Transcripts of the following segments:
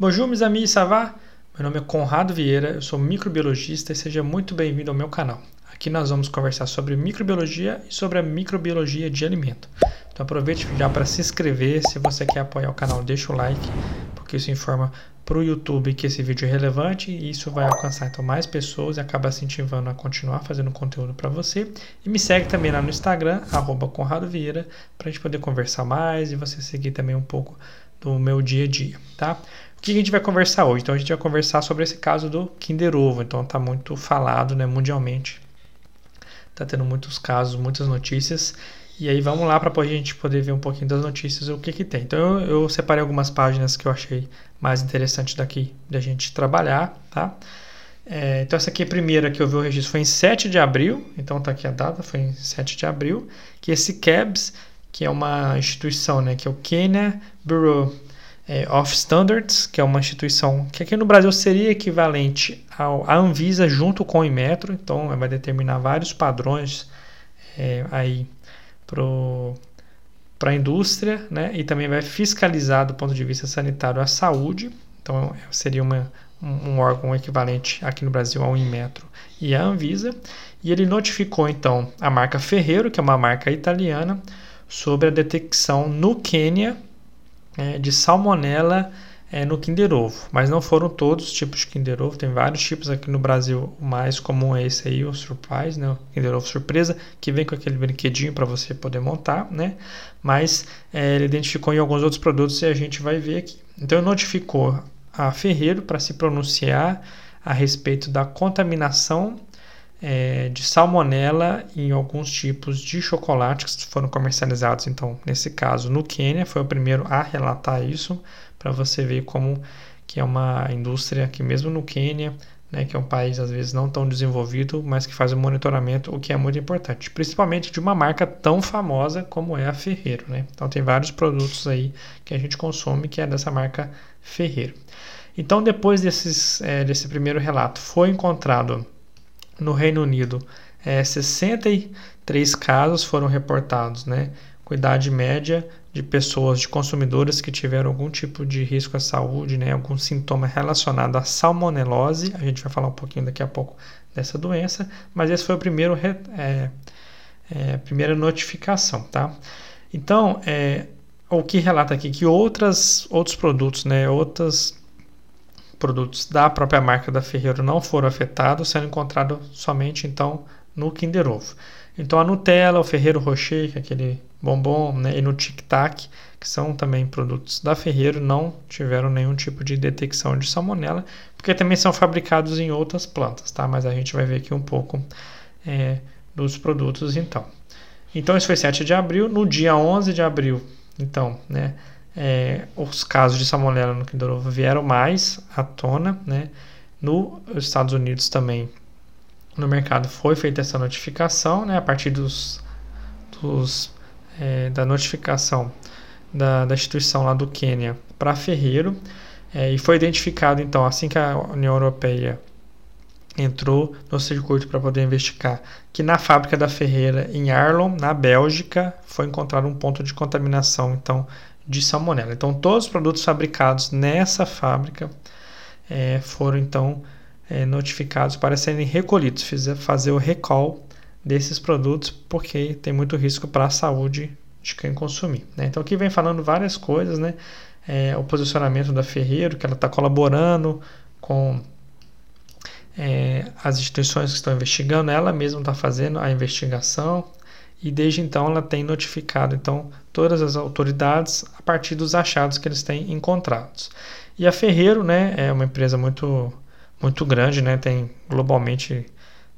Bonjour, meus amigos, ça va? Meu nome é Conrado Vieira, eu sou microbiologista e seja muito bem-vindo ao meu canal. Aqui nós vamos conversar sobre microbiologia e sobre a microbiologia de alimento. Então aproveite já para se inscrever, se você quer apoiar o canal, deixa o like, porque isso informa para o YouTube que esse vídeo é relevante e isso vai alcançar então mais pessoas e acaba incentivando a continuar fazendo conteúdo para você. E me segue também lá no Instagram, Conrado Vieira, para a gente poder conversar mais e você seguir também um pouco do meu dia a dia, tá? O que a gente vai conversar hoje? Então a gente vai conversar sobre esse caso do Kinder Ovo. Então está muito falado, né, mundialmente. Está tendo muitos casos, muitas notícias. E aí vamos lá para a gente poder ver um pouquinho das notícias, o que que tem. Então eu, eu separei algumas páginas que eu achei mais interessantes daqui da gente trabalhar, tá? É, então essa aqui a primeira que eu vi o registro foi em 7 de abril, então tá aqui a data, foi em 7 de abril, que esse CABS, que é uma instituição, né, que é o Kenya Bureau é, of Standards, que é uma instituição que aqui no Brasil seria equivalente à Anvisa junto com o Inmetro, então vai determinar vários padrões é, aí para a indústria, né? E também vai fiscalizar do ponto de vista sanitário a saúde, então seria uma, um, um órgão equivalente aqui no Brasil ao Inmetro e à Anvisa, e ele notificou então a marca Ferreiro, que é uma marca italiana, sobre a detecção no Quênia é, de salmonela é, no Kinder Ovo, mas não foram todos os tipos de Kinder Ovo, tem vários tipos aqui no Brasil, o mais comum é esse aí, o Surprise, né, o Kinder Ovo Surpresa, que vem com aquele brinquedinho para você poder montar, né, mas é, ele identificou em alguns outros produtos e a gente vai ver aqui. Então notificou a Ferreiro para se pronunciar a respeito da contaminação é, de salmonela em alguns tipos de chocolate que foram comercializados. Então, nesse caso, no Quênia, foi o primeiro a relatar isso, para você ver como que é uma indústria que mesmo no Quênia, né, que é um país às vezes não tão desenvolvido, mas que faz o monitoramento, o que é muito importante, principalmente de uma marca tão famosa como é a Ferreiro. Né? Então, tem vários produtos aí que a gente consome que é dessa marca Ferreiro. Então, depois desses, é, desse primeiro relato, foi encontrado no Reino Unido, é, 63 casos foram reportados, né? Com idade média de pessoas, de consumidores que tiveram algum tipo de risco à saúde, né? Algum sintoma relacionado à salmonelose. A gente vai falar um pouquinho daqui a pouco dessa doença, mas esse foi o primeiro é, é, primeira notificação, tá? Então, é, o que relata aqui que outras, outros produtos, né, outras produtos da própria marca da Ferreiro não foram afetados, sendo encontrado somente então no Kinder Ovo. Então a Nutella, o Ferreiro Rocher, que é aquele bombom, né, e no Tic Tac, que são também produtos da Ferreiro, não tiveram nenhum tipo de detecção de salmonela, porque também são fabricados em outras plantas, tá? Mas a gente vai ver aqui um pouco é, dos produtos então. Então isso foi 7 de abril, no dia 11 de abril, então, né, é, os casos de salmonela no Kinder Ovo vieram mais à tona, né? Nos Estados Unidos também, no mercado foi feita essa notificação, né? A partir dos, dos é, da notificação da, da instituição lá do Quênia para Ferreiro é, e foi identificado então assim que a União Europeia entrou no circuito para poder investigar que na fábrica da Ferreira em Arlon, na Bélgica, foi encontrado um ponto de contaminação então de salmonela. Então, todos os produtos fabricados nessa fábrica é, foram então é, notificados para serem recolhidos, fazer o recall desses produtos, porque tem muito risco para a saúde de quem consumir. Né? Então, aqui vem falando várias coisas, né? É, o posicionamento da Ferreiro, que ela está colaborando com é, as instituições que estão investigando, ela mesma está fazendo a investigação, e desde então ela tem notificado então todas as autoridades a partir dos achados que eles têm encontrados. E a Ferreiro, né, é uma empresa muito muito grande, né, tem globalmente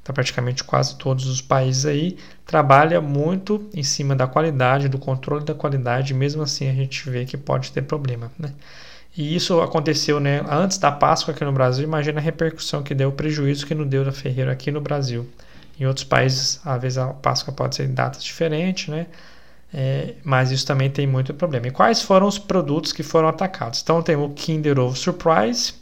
tá praticamente quase todos os países aí, trabalha muito em cima da qualidade, do controle da qualidade, mesmo assim a gente vê que pode ter problema, né? E isso aconteceu, né, antes da Páscoa aqui no Brasil, imagina a repercussão que deu, o prejuízo que não deu da Ferreiro aqui no Brasil. Em outros países, às vezes a Páscoa pode ser em datas diferentes, né? É, mas isso também tem muito problema. E quais foram os produtos que foram atacados? Então tem o Kinder Ovo Surprise,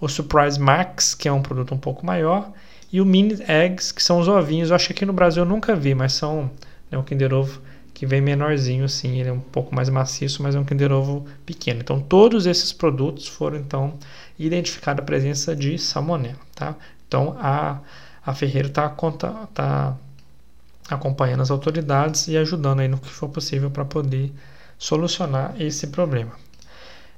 o Surprise Max, que é um produto um pouco maior, e o Mini Eggs, que são os ovinhos. Eu acho que aqui no Brasil eu nunca vi, mas são né, o Kinder Ovo que vem menorzinho assim, ele é um pouco mais maciço, mas é um Kinder Ovo pequeno. Então todos esses produtos foram então identificados a presença de salmonela, tá? Então a, a Ferreira está tá acompanhando as autoridades e ajudando aí no que for possível para poder solucionar esse problema.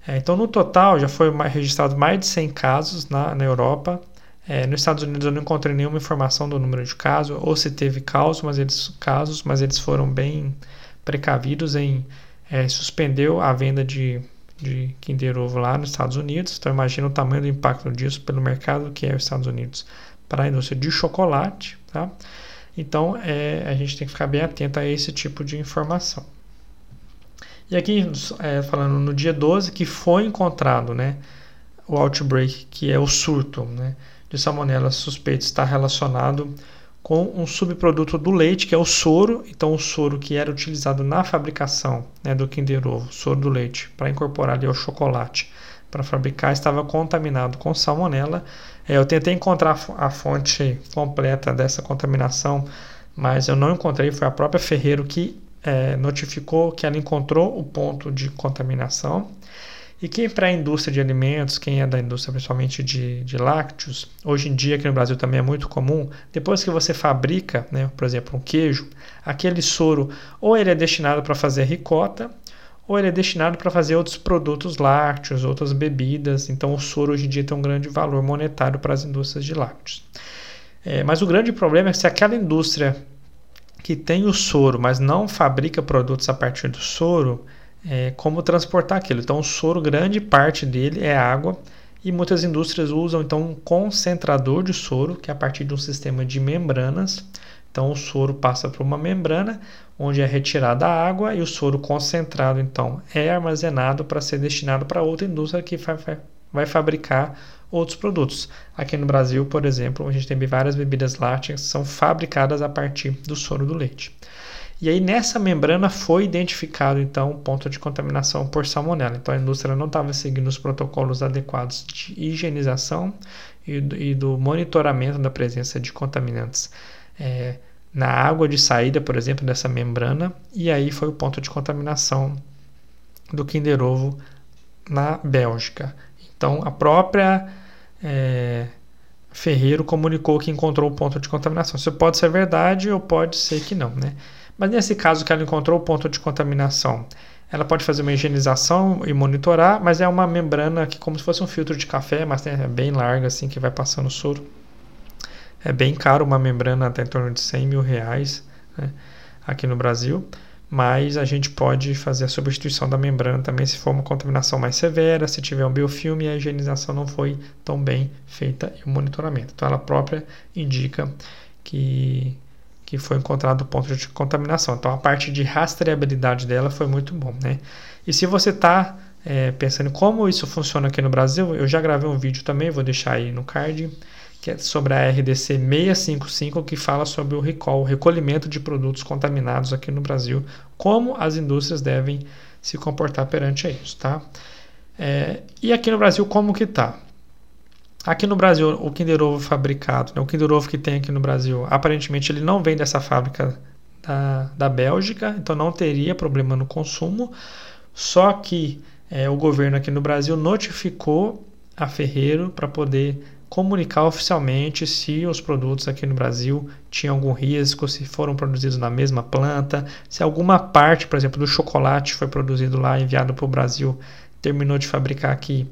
É, então no total já foi registrado mais de 100 casos na, na Europa. É, nos Estados Unidos eu não encontrei nenhuma informação do número de casos ou se teve casos, mas eles, casos, mas eles foram bem precavidos em é, suspender a venda de, de Kinder Ovo lá nos Estados Unidos. Então imagina o tamanho do impacto disso pelo mercado que é os Estados Unidos para a indústria de chocolate. Tá? Então é, a gente tem que ficar bem atento a esse tipo de informação. E aqui é, falando no dia 12 que foi encontrado né, o outbreak, que é o surto né, de salmonela suspeito está relacionado com um subproduto do leite, que é o soro. Então, o soro que era utilizado na fabricação né, do Kinder Ovo, soro do leite, para incorporar ali ao chocolate para fabricar, estava contaminado com salmonela. É, eu tentei encontrar a fonte completa dessa contaminação, mas eu não encontrei. Foi a própria Ferreiro que é, notificou que ela encontrou o ponto de contaminação e quem para a indústria de alimentos, quem é da indústria principalmente de, de lácteos, hoje em dia aqui no Brasil também é muito comum, depois que você fabrica, né, por exemplo, um queijo, aquele soro ou ele é destinado para fazer ricota, ou ele é destinado para fazer outros produtos lácteos, outras bebidas. Então o soro hoje em dia tem um grande valor monetário para as indústrias de lácteos. É, mas o grande problema é que se aquela indústria que tem o soro, mas não fabrica produtos a partir do soro, é, como transportar aquilo. Então, o soro, grande parte dele é água e muitas indústrias usam então um concentrador de soro, que é a partir de um sistema de membranas. Então, o soro passa por uma membrana onde é retirada a água e o soro concentrado então é armazenado para ser destinado para outra indústria que vai, vai, fabricar outros produtos. Aqui no Brasil, por exemplo, a gente tem várias bebidas lácteas que são fabricadas a partir do soro do leite. E aí nessa membrana foi identificado então o ponto de contaminação por salmonela. Então a indústria não estava seguindo os protocolos adequados de higienização e do, e do monitoramento da presença de contaminantes é, na água de saída, por exemplo, dessa membrana. E aí foi o ponto de contaminação do Kinder Ovo na Bélgica. Então a própria é, Ferreiro comunicou que encontrou o ponto de contaminação. Isso pode ser verdade ou pode ser que não, né? Mas nesse caso que ela encontrou o ponto de contaminação, ela pode fazer uma higienização e monitorar, mas é uma membrana que como se fosse um filtro de café, mas é bem larga assim que vai passando o soro. É bem caro uma membrana até em torno de 100 mil reais né, aqui no Brasil, mas a gente pode fazer a substituição da membrana também se for uma contaminação mais severa, se tiver um biofilme e a higienização não foi tão bem feita e o monitoramento. Então ela própria indica que que foi encontrado ponto de contaminação. Então a parte de rastreabilidade dela foi muito bom, né? E se você está é, pensando como isso funciona aqui no Brasil, eu já gravei um vídeo também, vou deixar aí no card, que é sobre a RDC 655, que fala sobre o recall, o recolhimento de produtos contaminados aqui no Brasil, como as indústrias devem se comportar perante isso, tá? É, e aqui no Brasil, como que tá? Aqui no Brasil, o Kinder Ovo fabricado, né, o Kinder Ovo que tem aqui no Brasil, aparentemente ele não vem dessa fábrica da, da Bélgica, então não teria problema no consumo. Só que é, o governo aqui no Brasil notificou a Ferreiro para poder comunicar oficialmente se os produtos aqui no Brasil tinham algum risco, se foram produzidos na mesma planta, se alguma parte, por exemplo, do chocolate foi produzido lá, enviado para o Brasil, terminou de fabricar aqui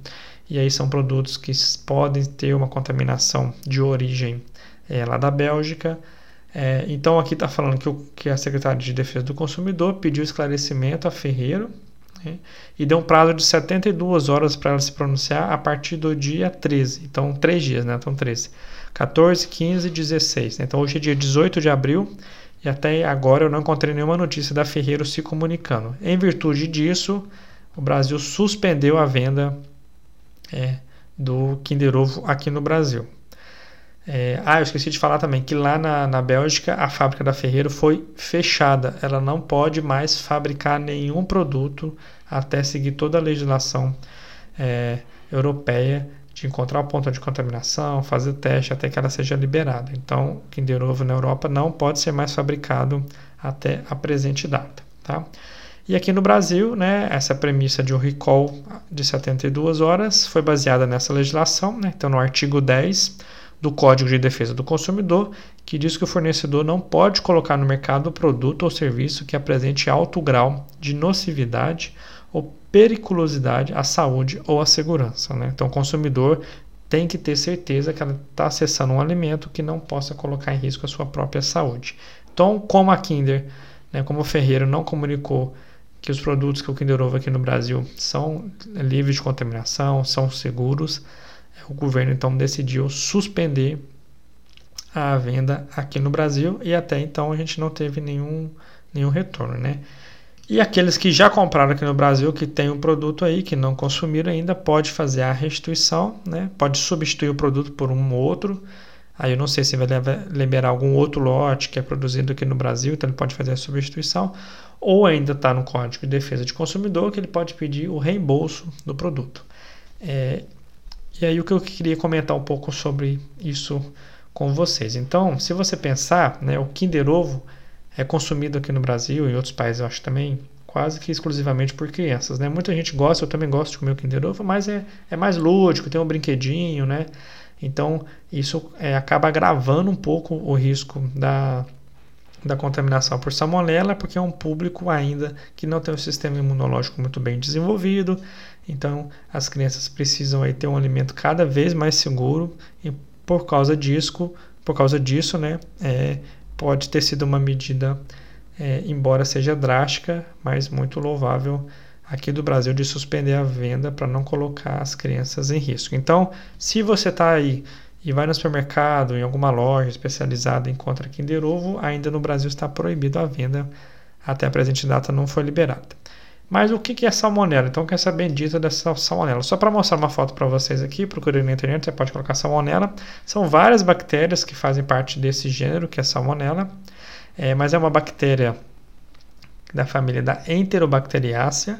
e aí são produtos que podem ter uma contaminação de origem é, lá da Bélgica. É, então aqui está falando que, o, que a Secretaria de Defesa do Consumidor pediu esclarecimento a Ferreiro né, e deu um prazo de 72 horas para ela se pronunciar a partir do dia 13. Então, três dias, né? Então, 13. 14, 15 e 16. Né? Então, hoje é dia 18 de abril e até agora eu não encontrei nenhuma notícia da Ferreiro se comunicando. Em virtude disso, o Brasil suspendeu a venda é, do Kinder Ovo aqui no Brasil. É, ah, eu esqueci de falar também que lá na, na Bélgica a fábrica da Ferreiro foi fechada. Ela não pode mais fabricar nenhum produto até seguir toda a legislação é, europeia de encontrar o ponto de contaminação, fazer teste até que ela seja liberada. Então, Kinder Ovo na Europa não pode ser mais fabricado até a presente data. Tá? E aqui no Brasil, né, essa premissa de um recall de 72 horas foi baseada nessa legislação, né, então no artigo 10 do Código de Defesa do Consumidor, que diz que o fornecedor não pode colocar no mercado produto ou serviço que apresente alto grau de nocividade ou periculosidade à saúde ou à segurança. Né? Então, o consumidor tem que ter certeza que ela está acessando um alimento que não possa colocar em risco a sua própria saúde. Então, como a Kinder, né, como o Ferreiro não comunicou que os produtos que o Kinder Ovo aqui no Brasil são livres de contaminação, são seguros, o governo então decidiu suspender a venda aqui no Brasil e até então a gente não teve nenhum, nenhum retorno, né? E aqueles que já compraram aqui no Brasil, que tem um produto aí, que não consumiram ainda, pode fazer a restituição, né? Pode substituir o produto por um outro. Aí eu não sei se vai liberar algum outro lote que é produzido aqui no Brasil, então ele pode fazer a substituição. Ou ainda está no Código de Defesa de Consumidor, que ele pode pedir o reembolso do produto. É, e aí o que eu queria comentar um pouco sobre isso com vocês. Então, se você pensar, né, o Kinder Ovo é consumido aqui no Brasil e em outros países, eu acho também, quase que exclusivamente por crianças. Né? Muita gente gosta, eu também gosto de comer o Kinder Ovo, mas é, é mais lúdico, tem um brinquedinho, né? Então, isso é, acaba agravando um pouco o risco da, da contaminação por salmonela, porque é um público ainda que não tem um sistema imunológico muito bem desenvolvido. Então, as crianças precisam aí ter um alimento cada vez mais seguro e por causa disso, por causa disso, né, é, pode ter sido uma medida, é, embora seja drástica, mas muito louvável aqui do Brasil de suspender a venda para não colocar as crianças em risco. Então, se você está aí e vai no supermercado, em alguma loja especializada, encontra Kinder Ovo, ainda no Brasil está proibido a venda, até a presente data não foi liberada. Mas o que é salmonela? Então, que é essa bendita dessa salmonela? Só para mostrar uma foto para vocês aqui, procurei na internet, você pode colocar salmonela. São várias bactérias que fazem parte desse gênero, que é salmonela, é, mas é uma bactéria da família da Enterobacteriaceae.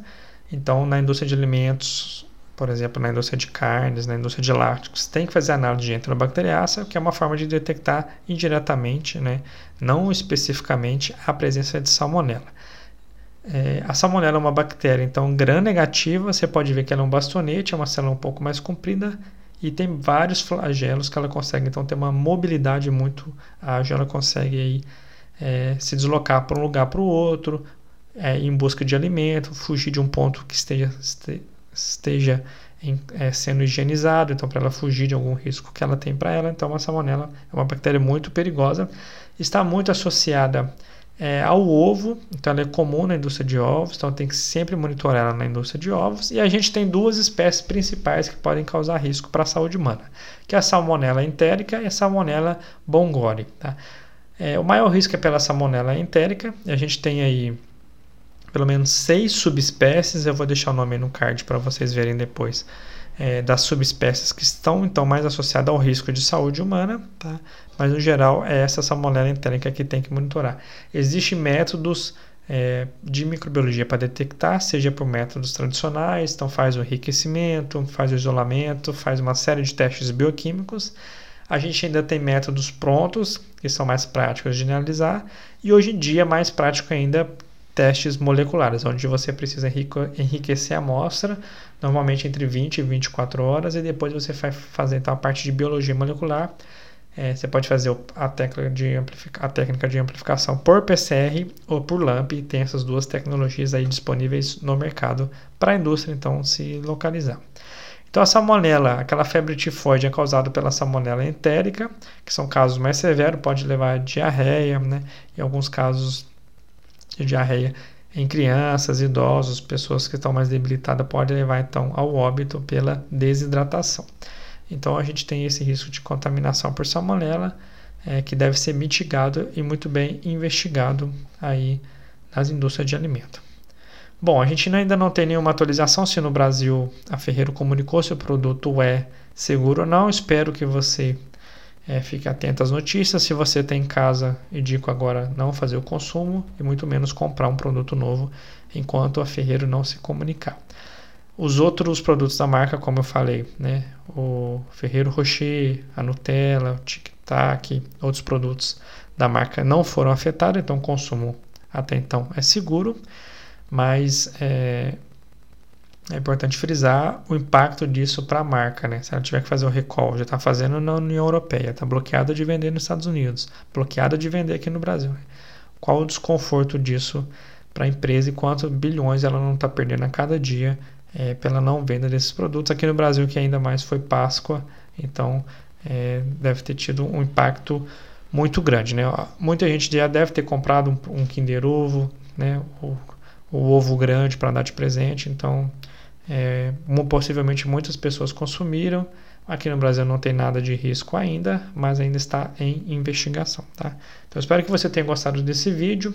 Então, na indústria de alimentos, por exemplo, na indústria de carnes, na indústria de lácteos, tem que fazer análise de Enterobacteriaceae, que é uma forma de detectar indiretamente, né, não especificamente, a presença de salmonela. É, a salmonela é uma bactéria, então, gram-negativa, você pode ver que ela é um bastonete, é uma célula um pouco mais comprida e tem vários flagelos que ela consegue, então, ter uma mobilidade muito ágil, ela consegue aí, é, se deslocar para um lugar para o outro, é, em busca de alimento, fugir de um ponto que esteja, esteja em, é, sendo higienizado, então para ela fugir de algum risco que ela tem para ela. Então a salmonela é uma bactéria muito perigosa, está muito associada é, ao ovo, então ela é comum na indústria de ovos, então tem que sempre monitorar ela na indústria de ovos. E a gente tem duas espécies principais que podem causar risco para a saúde humana, que é a salmonela entérica e a salmonela bongori. Tá? É, o maior risco é pela salmonela entérica, a gente tem aí pelo menos seis subespécies, eu vou deixar o nome no card para vocês verem depois é, das subespécies que estão então mais associadas ao risco de saúde humana, tá? mas no geral é essa salmonela entérica que tem que monitorar. Existem métodos é, de microbiologia para detectar, seja por métodos tradicionais, então faz o enriquecimento, faz o isolamento, faz uma série de testes bioquímicos. A gente ainda tem métodos prontos, que são mais práticos de analisar, e hoje em dia é mais prático ainda testes moleculares, onde você precisa enriquecer a amostra, normalmente entre 20 e 24 horas, e depois você vai fazer então, a parte de biologia molecular. É, você pode fazer a técnica, de a técnica de amplificação por PCR ou por LAMP, tem essas duas tecnologias aí disponíveis no mercado para a indústria então se localizar. Então a salmonela, aquela febre tifoide é causada pela salmonela entérica, que são casos mais severos, pode levar a diarreia, né? Em alguns casos de diarreia em crianças, idosos, pessoas que estão mais debilitadas, pode levar então ao óbito pela desidratação. Então a gente tem esse risco de contaminação por salmonela é, que deve ser mitigado e muito bem investigado aí nas indústrias de alimento. Bom, a gente ainda não tem nenhuma atualização se no Brasil a Ferreiro comunicou se o produto é seguro ou não. Espero que você é, fique atento às notícias. Se você tem em casa, indico agora não fazer o consumo e muito menos comprar um produto novo enquanto a Ferreiro não se comunicar. Os outros produtos da marca, como eu falei, né, o Ferreiro Rocher, a Nutella, o Tic Tac, outros produtos da marca não foram afetados, então o consumo até então é seguro, mas é, é importante frisar o impacto disso para a marca, né? Se ela tiver que fazer o recall, já está fazendo na União Europeia, está bloqueada de vender nos Estados Unidos, bloqueada de vender aqui no Brasil. Né? Qual o desconforto disso para a empresa e quantos bilhões ela não está perdendo a cada dia é, pela não venda desses produtos aqui no Brasil, que ainda mais foi Páscoa, então é, deve ter tido um impacto muito grande, né? Muita gente já deve ter comprado um, um Kinder Ovo, né? O, o ovo grande para dar de presente, então é, possivelmente muitas pessoas consumiram. Aqui no Brasil não tem nada de risco ainda, mas ainda está em investigação, tá? Então espero que você tenha gostado desse vídeo.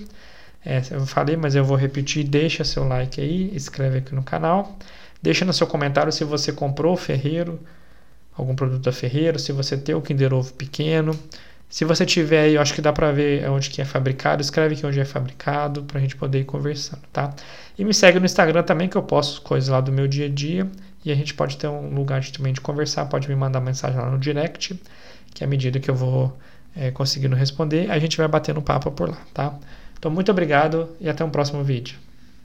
É, eu falei, mas eu vou repetir. Deixa seu like aí, escreve aqui no canal. Deixa no seu comentário se você comprou Ferreiro, algum produto da Ferreiro, se você tem o Kinder Ovo pequeno. Se você tiver aí, eu acho que dá para ver onde que é fabricado, escreve aqui onde é fabricado para a gente poder ir conversando, tá? E me segue no Instagram também que eu posto coisas lá do meu dia a dia e a gente pode ter um lugar de, também de conversar, pode me mandar mensagem lá no direct, que à medida que eu vou é, conseguindo responder, a gente vai batendo papo por lá, tá? Então muito obrigado e até um próximo vídeo.